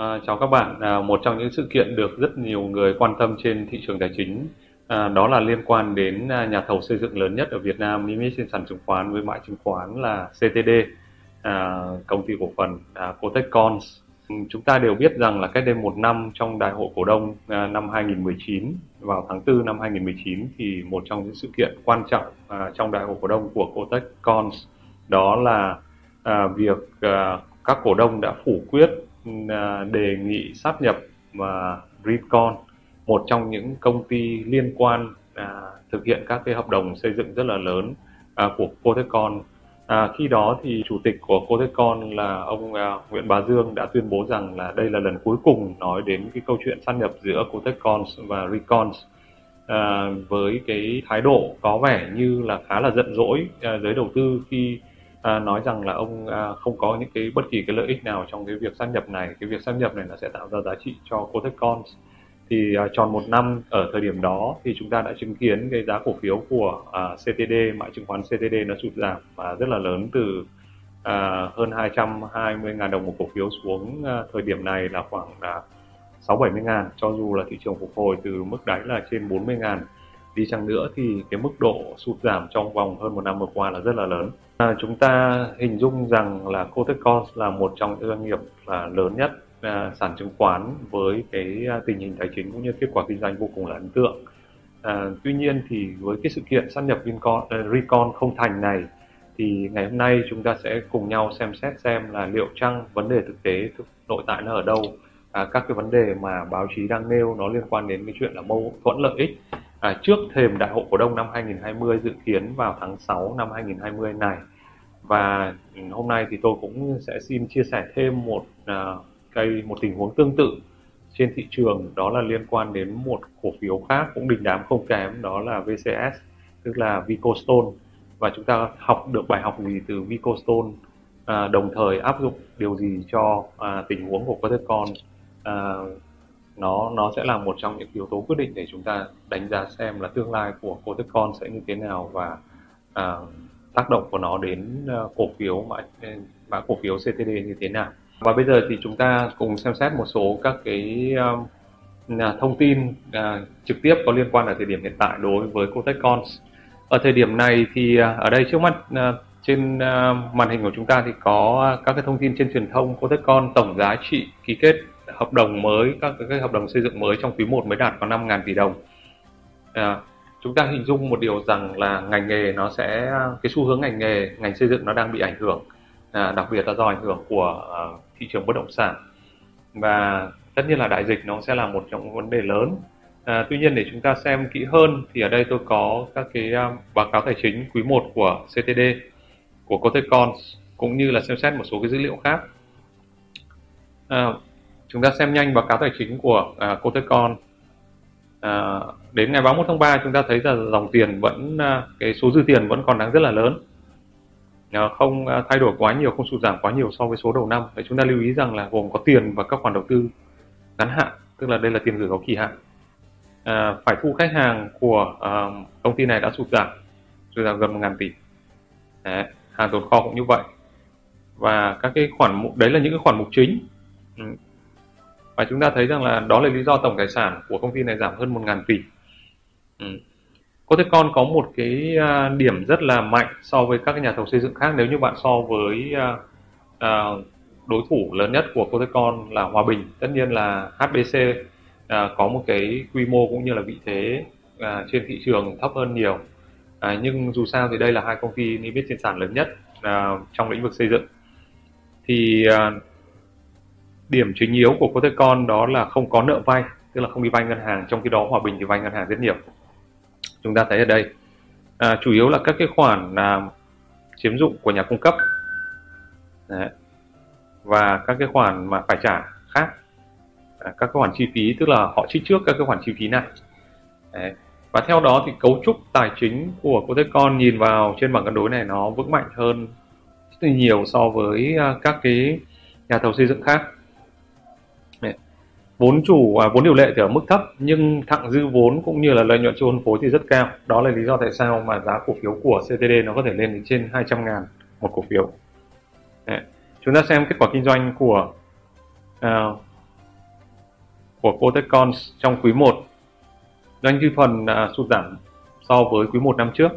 À, chào các bạn. À, một trong những sự kiện được rất nhiều người quan tâm trên thị trường tài chính à, đó là liên quan đến à, nhà thầu xây dựng lớn nhất ở Việt Nam niêm yết trên sàn chứng khoán với mã chứng khoán là CTD, à, công ty cổ phần à, Cotecons. Chúng ta đều biết rằng là cách đây một năm trong đại hội cổ đông à, năm 2019 vào tháng 4 năm 2019 thì một trong những sự kiện quan trọng à, trong đại hội cổ đông của Cotecons đó là à, việc à, các cổ đông đã phủ quyết À, đề nghị sáp nhập và Recon một trong những công ty liên quan à, thực hiện các cái hợp đồng xây dựng rất là lớn à, của Cotecon. À, khi đó thì chủ tịch của Cotecon là ông à, Nguyễn Bá Dương đã tuyên bố rằng là đây là lần cuối cùng nói đến cái câu chuyện sát nhập giữa Cotecon và Recon à, với cái thái độ có vẻ như là khá là giận dỗi à, giới đầu tư khi à, nói rằng là ông à, không có những cái bất kỳ cái lợi ích nào trong cái việc sáp nhập này. Cái việc sáp nhập này nó sẽ tạo ra giá trị cho Cotecons thì à, tròn một năm ở thời điểm đó thì chúng ta đã chứng kiến cái giá cổ phiếu của à, CTD mã chứng khoán CTD nó sụt giảm và rất là lớn từ à, hơn 220 ngàn đồng một cổ phiếu xuống à, thời điểm này là khoảng à, 6 70 ngàn cho dù là thị trường phục hồi từ mức đáy là trên 40 ngàn đi chăng nữa thì cái mức độ sụt giảm trong vòng hơn một năm vừa qua là rất là lớn. À, chúng ta hình dung rằng là Cotecons là một trong những doanh nghiệp là lớn nhất à, sản chứng khoán với cái à, tình hình tài chính cũng như kết quả kinh doanh vô cùng là ấn tượng. À, tuy nhiên thì với cái sự kiện sát nhập Vincon, uh, Recon không thành này thì ngày hôm nay chúng ta sẽ cùng nhau xem xét xem là liệu chăng vấn đề thực tế thực, nội tại nó ở đâu à, các cái vấn đề mà báo chí đang nêu nó liên quan đến cái chuyện là mâu thuẫn lợi ích à, trước thềm đại hội cổ đông năm 2020 dự kiến vào tháng 6 năm 2020 này. Và ừ, hôm nay thì tôi cũng sẽ xin chia sẻ thêm một à, cây một tình huống tương tự trên thị trường đó là liên quan đến một cổ phiếu khác cũng đình đám không kém đó là VCS tức là Vicostone. Và chúng ta học được bài học gì từ Vicostone à, đồng thời áp dụng điều gì cho à, tình huống của Cotecon à, nó nó sẽ là một trong những yếu tố quyết định để chúng ta đánh giá xem là tương lai của Cotecon sẽ như thế nào và à, tác động của nó đến à, cổ phiếu mà mà cổ phiếu CTD như thế nào. Và bây giờ thì chúng ta cùng xem xét một số các cái uh, thông tin uh, trực tiếp có liên quan ở thời điểm hiện tại đối với Cotecons ở thời điểm này thì uh, ở đây trước mắt uh, trên uh, màn hình của chúng ta thì có các cái thông tin trên truyền thông Cotecon tổng giá trị ký kết hợp đồng mới các cái hợp đồng xây dựng mới trong quý 1 mới đạt có 5.000 tỷ đồng. À, chúng ta hình dung một điều rằng là ngành nghề nó sẽ cái xu hướng ngành nghề ngành xây dựng nó đang bị ảnh hưởng à, đặc biệt là do ảnh hưởng của à, thị trường bất động sản. Và tất nhiên là đại dịch nó sẽ là một trong những vấn đề lớn. À, tuy nhiên để chúng ta xem kỹ hơn thì ở đây tôi có các cái uh, báo cáo tài chính quý 1 của CTD của Cotecons cũng như là xem xét một số cái dữ liệu khác. À, chúng ta xem nhanh báo cáo tài chính của à, uh, Cotecon à, đến ngày 31 tháng 3 chúng ta thấy là dòng tiền vẫn à, cái số dư tiền vẫn còn đang rất là lớn. À, không à, thay đổi quá nhiều không sụt giảm quá nhiều so với số đầu năm. Để chúng ta lưu ý rằng là gồm có tiền và các khoản đầu tư ngắn hạn tức là đây là tiền gửi có kỳ hạn. À, phải thu khách hàng của à, công ty này đã sụt giảm sụt giảm gần 1.000 tỷ. Đấy, hàng tồn kho cũng như vậy. Và các cái khoản mục đấy là những cái khoản mục chính. Ừ, và chúng ta thấy rằng là đó là lý do tổng tài sản của công ty này giảm hơn 1.000 tỷ. Ừ. Cotecon có một cái à, điểm rất là mạnh so với các nhà thầu xây dựng khác nếu như bạn so với à, à, đối thủ lớn nhất của Cotecon là Hòa Bình. Tất nhiên là HBC có một cái quy mô cũng như là vị thế trên thị trường thấp hơn nhiều. Nhưng dù sao thì đây là hai công ty niêm yết trên sàn lớn nhất trong lĩnh vực xây dựng. Thì điểm chính yếu của Cotecon đó là không có nợ vay tức là không đi vay ngân hàng trong khi đó Hòa Bình thì vay ngân hàng rất nhiều. Chúng ta thấy ở đây à, chủ yếu là các cái khoản à, chiếm dụng của nhà cung cấp. Đấy. và các cái khoản mà phải trả khác. À, các cái khoản chi phí tức là họ trích trước các cái khoản chi phí này. Đấy. và theo đó thì cấu trúc tài chính của Cotecon nhìn vào trên bảng cân đối này nó vững mạnh hơn rất nhiều so với à, các cái nhà thầu xây dựng khác vốn chủ à, vốn điều lệ thì ở mức thấp nhưng thặng dư vốn cũng như là lợi nhuận chưa phân phối thì rất cao. Đó là lý do tại sao mà giá cổ phiếu của CTD nó có thể lên đến trên 200 ngàn một cổ phiếu. Đấy. chúng ta xem kết quả kinh doanh của uh, của Cotecon trong quý 1 doanh thu thuần à, sụt giảm so với quý 1 năm trước.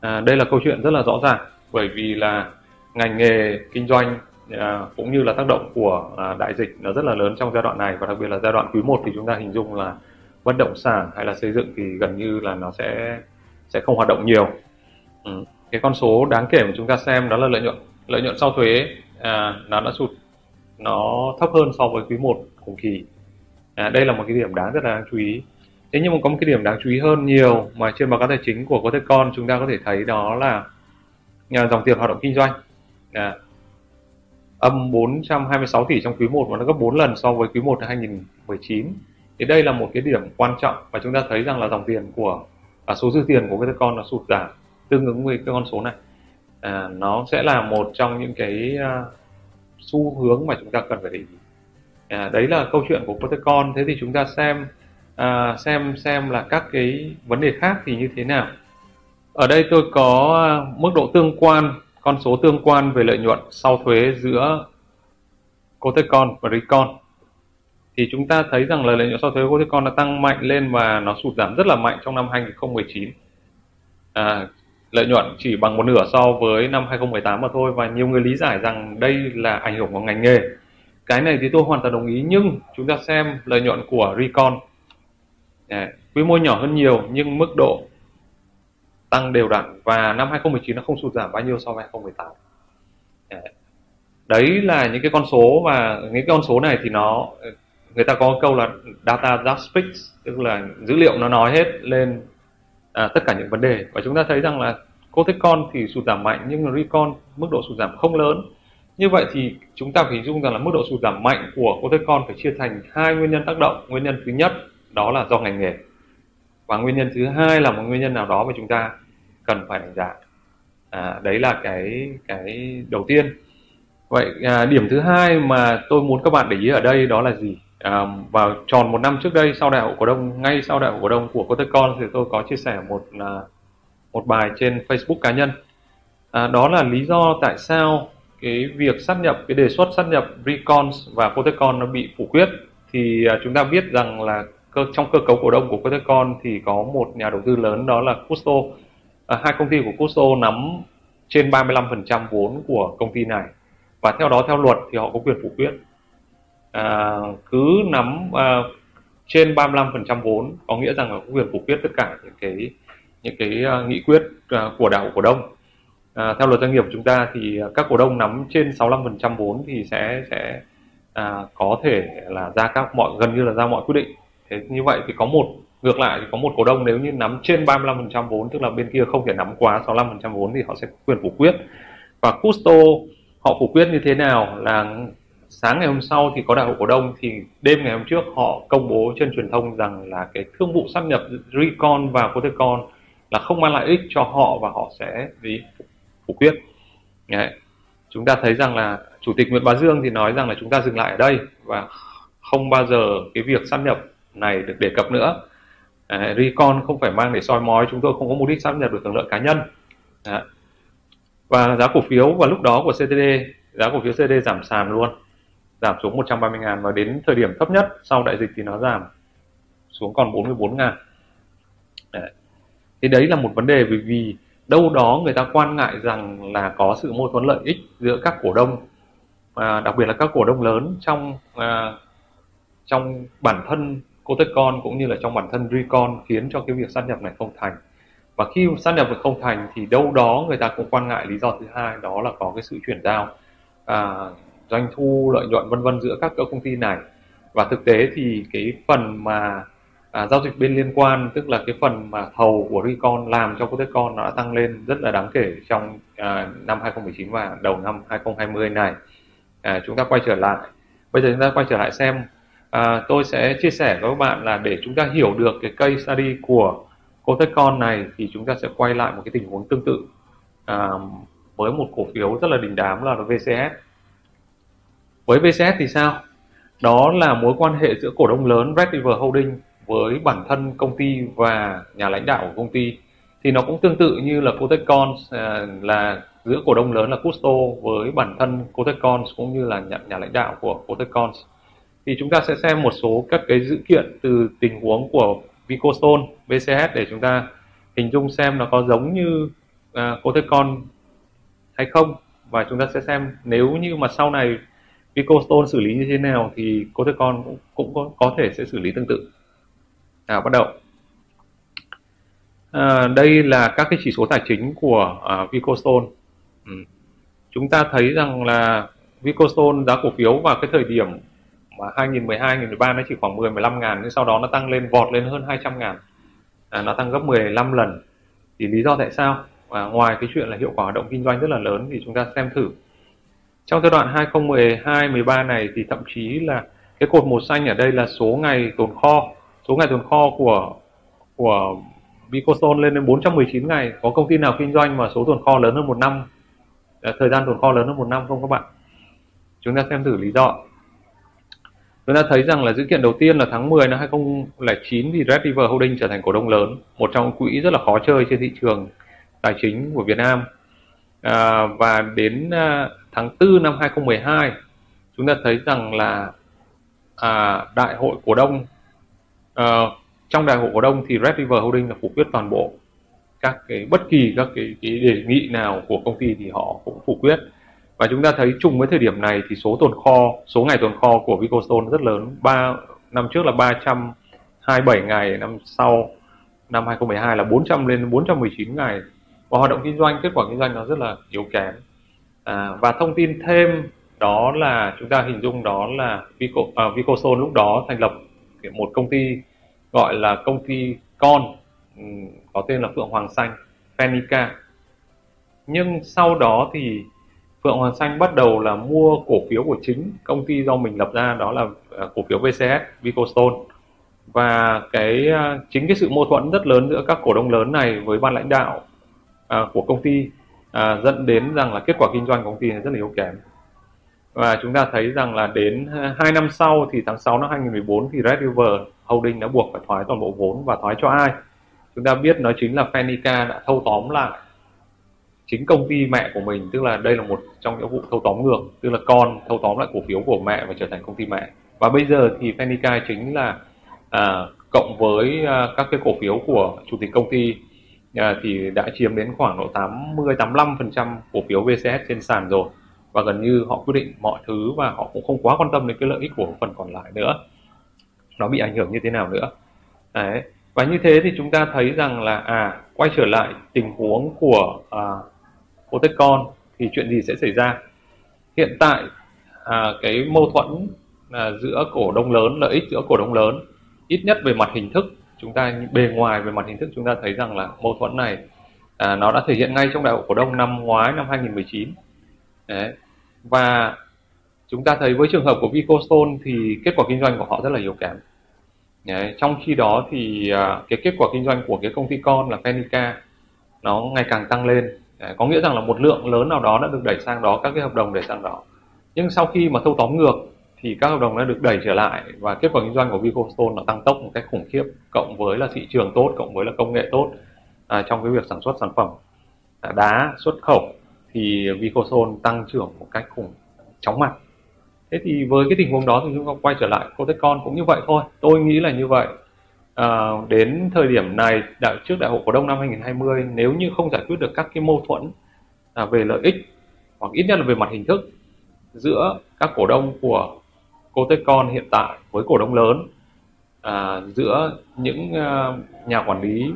À, đây là câu chuyện rất là rõ ràng bởi vì là ngành nghề kinh doanh À, cũng như là tác động của à, đại dịch nó rất là lớn trong giai đoạn này và đặc biệt là giai đoạn quý 1 thì chúng ta hình dung là bất động sản hay là xây dựng thì gần như là nó sẽ sẽ không hoạt động nhiều. Ừ. cái con số đáng kể mà chúng ta xem đó là lợi nhuận lợi nhuận sau thuế à, nó đã sụt nó thấp hơn so với quý 1 cùng kỳ. À, đây là một cái điểm đáng rất là đáng chú ý. Thế nhưng mà có một cái điểm đáng chú ý hơn nhiều mà trên báo cáo tài chính của có thể con chúng ta có thể thấy đó là à, dòng tiền hoạt động kinh doanh. À, âm 426 tỷ trong quý 1 và nó gấp 4 lần so với quý 1 năm 2019 thì đây là một cái điểm quan trọng và chúng ta thấy rằng là dòng tiền của và số dư tiền của cái con nó sụt giảm tương ứng với cái con số này. À, nó sẽ là một trong những cái uh, xu hướng mà chúng ta cần phải để ý. À, đấy là câu chuyện của Protocol thế thì chúng ta xem à, xem xem là các cái vấn đề khác thì như thế nào. Ở đây tôi có à, mức độ tương quan con số tương quan về lợi nhuận sau thuế giữa Cotecon và Recon. Thì chúng ta thấy rằng là lợi nhuận sau thuế Cotecon đã tăng mạnh lên và nó sụt giảm rất là mạnh trong năm 2019 à, lợi nhuận chỉ bằng một nửa so với năm 2018 mà thôi và nhiều người lý giải rằng đây là ảnh hưởng của ngành nghề. Cái này thì tôi hoàn toàn đồng ý nhưng chúng ta xem lợi nhuận của Recon. À, quy mô nhỏ hơn nhiều nhưng mức độ tăng đều đặn và năm 2019 nó không sụt giảm bao nhiêu so với 2018 Đấy, là những cái con số và những cái con số này thì nó người ta có câu là data that speaks tức là dữ liệu nó nói hết lên à, tất cả những vấn đề. Và chúng ta thấy rằng là Cotecon thì sụt giảm mạnh nhưng Recon mức độ sụt giảm không lớn. Như vậy thì chúng ta phải hình dung rằng là mức độ sụt giảm mạnh của Cotecon phải chia thành hai nguyên nhân tác động. Nguyên nhân thứ nhất đó là do ngành nghề và nguyên nhân thứ hai là một nguyên nhân nào đó mà chúng ta cần phải đánh giá à, đấy là cái cái đầu tiên. Vậy à, điểm thứ hai mà tôi muốn các bạn để ý ở đây đó là gì? À, vào tròn một năm trước đây sau đại hội cổ đông ngay sau đại hội cổ đông của Cotecon thì tôi có chia sẻ một à, một bài trên Facebook cá nhân. À, đó là lý do tại sao cái việc sát nhập cái đề xuất sát nhập Recons và Cotecon nó bị phủ quyết. Thì à, chúng ta biết rằng là cơ, trong cơ cấu cổ đông của Cotecon thì có một nhà đầu tư lớn đó là Custo. À, hai công ty của Custo nắm trên 35% vốn của công ty này. Và theo đó theo luật thì họ có quyền phủ quyết. À, cứ nắm à, trên 35% vốn có nghĩa rằng là có quyền phủ quyết tất cả những cái những cái uh, nghị quyết uh, của đạo cổ đông. À, theo luật doanh nghiệp của chúng ta thì các cổ đông nắm trên 65% vốn thì sẽ sẽ à, có thể là ra các mọi gần như là ra mọi quyết định thế như vậy thì có một, ngược lại thì có một cổ đông nếu như nắm trên 35% vốn, tức là bên kia không thể nắm quá 65% vốn thì họ sẽ quyền phủ quyết và Custo họ phủ quyết như thế nào là sáng ngày hôm sau thì có đại hội cổ đông thì đêm ngày hôm trước họ công bố trên truyền thông rằng là cái thương vụ sắp nhập Recon và Cotecon là không mang lại ích cho họ và họ sẽ gì phủ quyết Đấy. chúng ta thấy rằng là chủ tịch Nguyễn Bá Dương thì nói rằng là chúng ta dừng lại ở đây và không bao giờ cái việc sắp nhập này được đề cập nữa à, Recon không phải mang để soi mói chúng tôi không có mục đích sắp nhập được hưởng lợi cá nhân Đấy. và giá cổ phiếu vào lúc đó của CTD giá cổ phiếu CTD giảm sàn luôn giảm xuống 130 ngàn và đến thời điểm thấp nhất sau đại dịch thì nó giảm xuống còn 44 ngàn đấy. thì đấy là một vấn đề vì vì đâu đó người ta quan ngại rằng là có sự mâu thuẫn lợi ích giữa các cổ đông và đặc biệt là các cổ đông lớn trong à, trong bản thân con cũng như là trong bản thân Recon khiến cho cái việc sát nhập này không thành. Và khi sát nhập được không thành thì đâu đó người ta cũng quan ngại lý do thứ hai đó là có cái sự chuyển giao à, doanh thu lợi nhuận vân vân giữa các công ty này. Và thực tế thì cái phần mà à, giao dịch bên liên quan tức là cái phần mà thầu của Recon làm cho con nó đã tăng lên rất là đáng kể trong à, năm 2019 và đầu năm 2020 này. À, chúng ta quay trở lại. Bây giờ chúng ta quay trở lại xem à, tôi sẽ chia sẻ với các bạn là để chúng ta hiểu được cái case study của cô tuyết con này thì chúng ta sẽ quay lại một cái tình huống tương tự. À, với một cổ phiếu rất là đình đám là VCS với VCS thì sao? Đó là mối quan hệ giữa cổ đông lớn Red River Holding với bản thân công ty và nhà lãnh đạo của công ty. Thì nó cũng tương tự như là Cotecon à, là giữa cổ đông lớn là Custo với bản thân Cotecon cũng như là nhà, nhà lãnh đạo của Cotecon thì chúng ta sẽ xem một số các cái dữ kiện từ tình huống của Vicostone VCH để chúng ta hình dung xem nó có giống như à, Cotecon hay không và chúng ta sẽ xem nếu như mà sau này Vicostone xử lý như thế nào thì Cotecon cũng, cũng có, có thể sẽ xử lý tương tự. Nào bắt đầu. À, đây là các cái chỉ số tài chính của à, Vicostone. Ừ. Chúng ta thấy rằng là Vicostone giá cổ phiếu vào cái thời điểm mà 2012 2013 nó chỉ khoảng 10 15 ngàn nhưng sau đó nó tăng lên vọt lên hơn 200 ngàn. À, nó tăng gấp 15 lần. Thì lý do tại sao? Và ngoài cái chuyện là hiệu quả hoạt động kinh doanh rất là lớn thì chúng ta xem thử. Trong giai đoạn 2012 13 này thì thậm chí là cái cột màu xanh ở đây là số ngày tồn kho. Số ngày tồn kho của của Vicostone lên đến 419 ngày. Có công ty nào kinh doanh mà số tồn kho lớn hơn một năm? Thời gian tồn kho lớn hơn một năm không các bạn? Chúng ta xem thử lý do chúng ta thấy rằng là dữ kiện đầu tiên là tháng 10 năm 2009 thì Red River Holding trở thành cổ đông lớn một trong quỹ rất là khó chơi trên thị trường tài chính của Việt Nam. À, và đến à, tháng 4 năm 2012 chúng ta thấy rằng là à, đại hội cổ đông à, trong đại hội cổ đông thì Red River Holding là phủ quyết toàn bộ các cái bất kỳ các cái, cái đề nghị nào của công ty thì họ cũng phủ quyết và chúng ta thấy chung với thời điểm này thì số tồn kho số ngày tồn kho của Vicostone rất lớn. Ba năm trước là 327 ngày năm sau năm 2012 là 400 lên 419 ngày. Và hoạt động kinh doanh kết quả kinh doanh nó rất là yếu kém. À, và thông tin thêm đó là chúng ta hình dung đó là Vico, à, Vicostone lúc đó thành lập một công ty gọi là công ty con ừ, có tên là Phượng Hoàng Xanh Fenica. nhưng sau đó thì Phượng Hoàng Xanh bắt đầu là mua cổ phiếu của chính công ty do mình lập ra đó là à, cổ phiếu VCS Vicostone và cái à, chính cái sự mâu thuẫn rất lớn giữa các cổ đông lớn này với ban lãnh đạo à, của công ty à, dẫn đến rằng là kết quả kinh doanh của công ty rất là yếu kém. Và chúng ta thấy rằng là đến hai năm sau thì tháng 6 năm 2014 thì Red River Holding đã buộc phải thoái toàn bộ vốn và thoái cho ai? Chúng ta biết nó chính là Fenica đã thâu tóm lại chính công ty mẹ của mình tức là đây là một trong những vụ thâu tóm ngược tức là con thâu tóm lại cổ phiếu của mẹ và trở thành công ty mẹ. Và bây giờ thì Fenica chính là à, cộng với à, các cái cổ phiếu của chủ tịch công ty à, thì đã chiếm đến khoảng độ 80 85% cổ phiếu VCS trên sàn rồi. Và gần như họ quyết định mọi thứ và họ cũng không quá quan tâm đến cái lợi ích của phần còn lại nữa. Nó bị ảnh hưởng như thế nào nữa? Đấy. và như thế thì chúng ta thấy rằng là à quay trở lại tình huống của à, Cotecon thì chuyện gì sẽ xảy ra hiện tại à, cái mâu thuẫn à, giữa cổ đông lớn lợi ích giữa cổ đông lớn ít nhất về mặt hình thức chúng ta bề ngoài về mặt hình thức chúng ta thấy rằng là mâu thuẫn này à, nó đã thể hiện ngay trong đại hội cổ đông năm ngoái năm 2019 Đấy. và chúng ta thấy với trường hợp của Vicostone thì kết quả kinh doanh của họ rất là yếu kém Đấy. trong khi đó thì à, cái kết quả kinh doanh của cái công ty con là fenica nó ngày càng tăng lên À, có nghĩa rằng là một lượng lớn nào đó đã được đẩy sang đó các cái hợp đồng đẩy sang đó. Nhưng sau khi mà thâu tóm ngược thì các hợp đồng đã được đẩy trở lại và kết quả kinh doanh của Vicostone nó tăng tốc một cách khủng khiếp cộng với là thị trường tốt cộng với là công nghệ tốt à, trong cái việc sản xuất sản phẩm. À, đá xuất khẩu thì Vicostone tăng trưởng một cách khủng chóng mặt. Thế thì với cái tình huống đó thì chúng ta quay trở lại Cotecon cũng như vậy thôi. Tôi nghĩ là như vậy à, đến thời điểm này đại trước đại hội cổ đông năm 2020 nếu như không giải quyết được các cái mâu thuẫn à, về lợi ích hoặc ít nhất là về mặt hình thức giữa các cổ đông của Cotecon hiện tại với cổ đông lớn à, giữa những à, nhà quản lý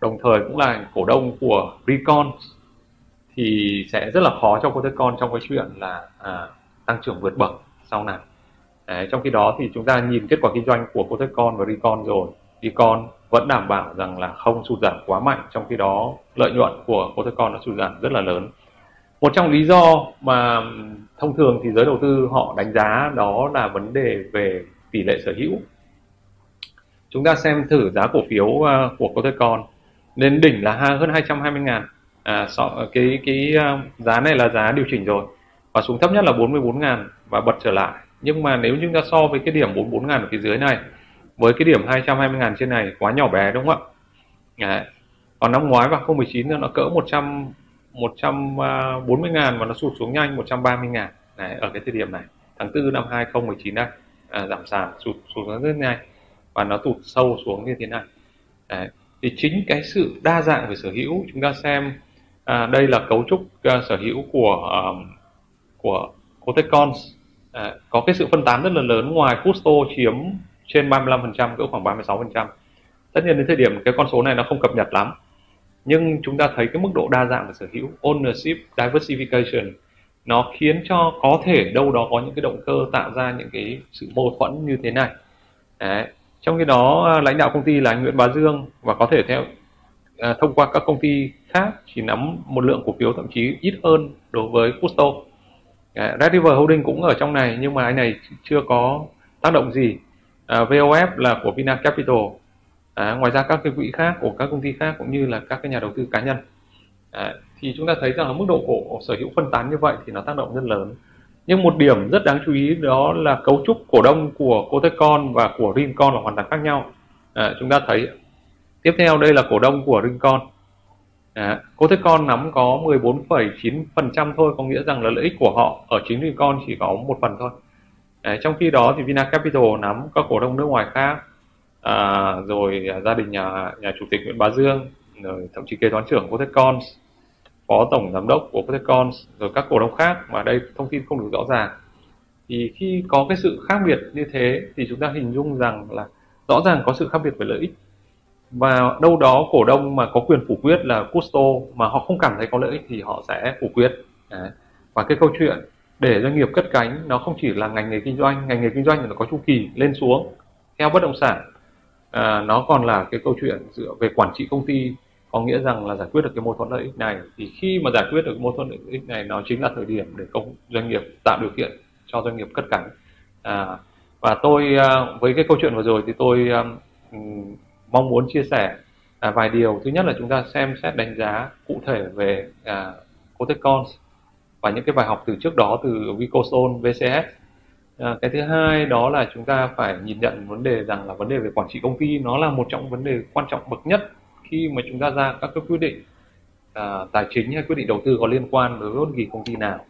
đồng thời cũng là cổ đông của Recon thì sẽ rất là khó cho Cotecon trong cái chuyện là à, tăng trưởng vượt bậc sau này. Đấy, trong khi đó thì chúng ta nhìn kết quả kinh doanh của Cotecon và Recon rồi, Recon vẫn đảm bảo rằng là không sụt giảm quá mạnh, trong khi đó lợi nhuận của Cotecon đã sụt giảm rất là lớn. Một trong lý do mà thông thường thì giới đầu tư họ đánh giá đó là vấn đề về tỷ lệ sở hữu. Chúng ta xem thử giá cổ phiếu à, của Cotecon lên đỉnh là hơn 220 ngàn à, so, cái cái à, giá này là giá điều chỉnh rồi và xuống thấp nhất là 44 ngàn và bật trở lại nhưng mà nếu chúng ta so với cái điểm 44 ngàn ở phía dưới này với cái điểm 220.000 trên này quá nhỏ bé đúng không ạ? Đấy. còn năm ngoái vào 2019 nó cỡ 100 140.000 và nó sụt xuống nhanh 130.000 Đấy, ở cái thời điểm này tháng 4 năm 2019 đây à, giảm sàn sụt sụt rất nhanh và nó tụt sâu xuống như thế này. Đấy. thì chính cái sự đa dạng về sở hữu chúng ta xem à, đây là cấu trúc uh, sở hữu của um, của Cotecons à, có cái sự phân tán rất là lớn ngoài Custo chiếm trên 35% cỡ khoảng 36% tất nhiên đến thời điểm cái con số này nó không cập nhật lắm nhưng chúng ta thấy cái mức độ đa dạng về sở hữu ownership diversification nó khiến cho có thể đâu đó có những cái động cơ tạo ra những cái sự mâu thuẫn như thế này. Đấy. trong khi đó à, lãnh đạo công ty là anh Nguyễn Bá Dương và có thể theo à, thông qua các công ty khác chỉ nắm một lượng cổ phiếu thậm chí ít hơn đối với Custo Red River Holding cũng ở trong này nhưng mà anh này chưa có tác động gì à, VOF là của Vina Capital. À, ngoài ra các cái quỹ khác của các công ty khác cũng như là các cái nhà đầu tư cá nhân. À, thì chúng ta thấy rằng là mức độ cổ sở hữu phân tán như vậy thì nó tác động rất lớn. Nhưng một điểm rất đáng chú ý đó là cấu trúc cổ đông của Cotecon và của Rincon là hoàn toàn khác nhau. À, chúng ta thấy tiếp theo đây là cổ đông của Rincon. À, Cotecon nắm có 14,9% thôi có nghĩa rằng là lợi ích của họ ở chính Rincon chỉ có một phần thôi. Ờ, trong khi đó thì Vina Capital nắm các cổ đông nước ngoài khác à, rồi gia đình nhà nhà chủ tịch Nguyễn Bá Dương rồi thậm chí kế toán trưởng của Cons phó tổng giám đốc của Cons rồi các cổ đông khác mà đây thông tin không được rõ ràng. Thì khi có cái sự khác biệt như thế thì chúng ta hình dung rằng là rõ ràng có sự khác biệt về lợi ích. Và đâu đó cổ đông mà có quyền phủ quyết là Custo mà họ không cảm thấy có lợi ích thì họ sẽ phủ quyết. Đấy. và cái câu chuyện để doanh nghiệp cất cánh nó không chỉ là ngành nghề kinh doanh ngành nghề kinh doanh thì nó có chu kỳ lên xuống. Theo bất động sản à, nó còn là cái câu chuyện dựa về quản trị công ty có nghĩa rằng là giải quyết được cái mâu thuẫn lợi ích này. Thì khi mà giải quyết được mâu thuẫn lợi ích này nó chính là thời điểm để công doanh nghiệp tạo điều kiện cho doanh nghiệp cất cánh. À, và tôi à, với cái câu chuyện vừa rồi thì tôi um, mong muốn chia sẻ à, vài điều. Thứ nhất là chúng ta xem xét đánh giá cụ thể về à, Cotecons và những cái bài học từ trước đó từ Vicostone, VCS à, cái thứ hai đó là chúng ta phải nhìn nhận vấn đề rằng là vấn đề về quản trị công ty nó là một trong vấn đề quan trọng bậc nhất khi mà chúng ta ra các cái quyết định à, tài chính hay quyết định đầu tư có liên quan đối với bất kỳ công ty nào.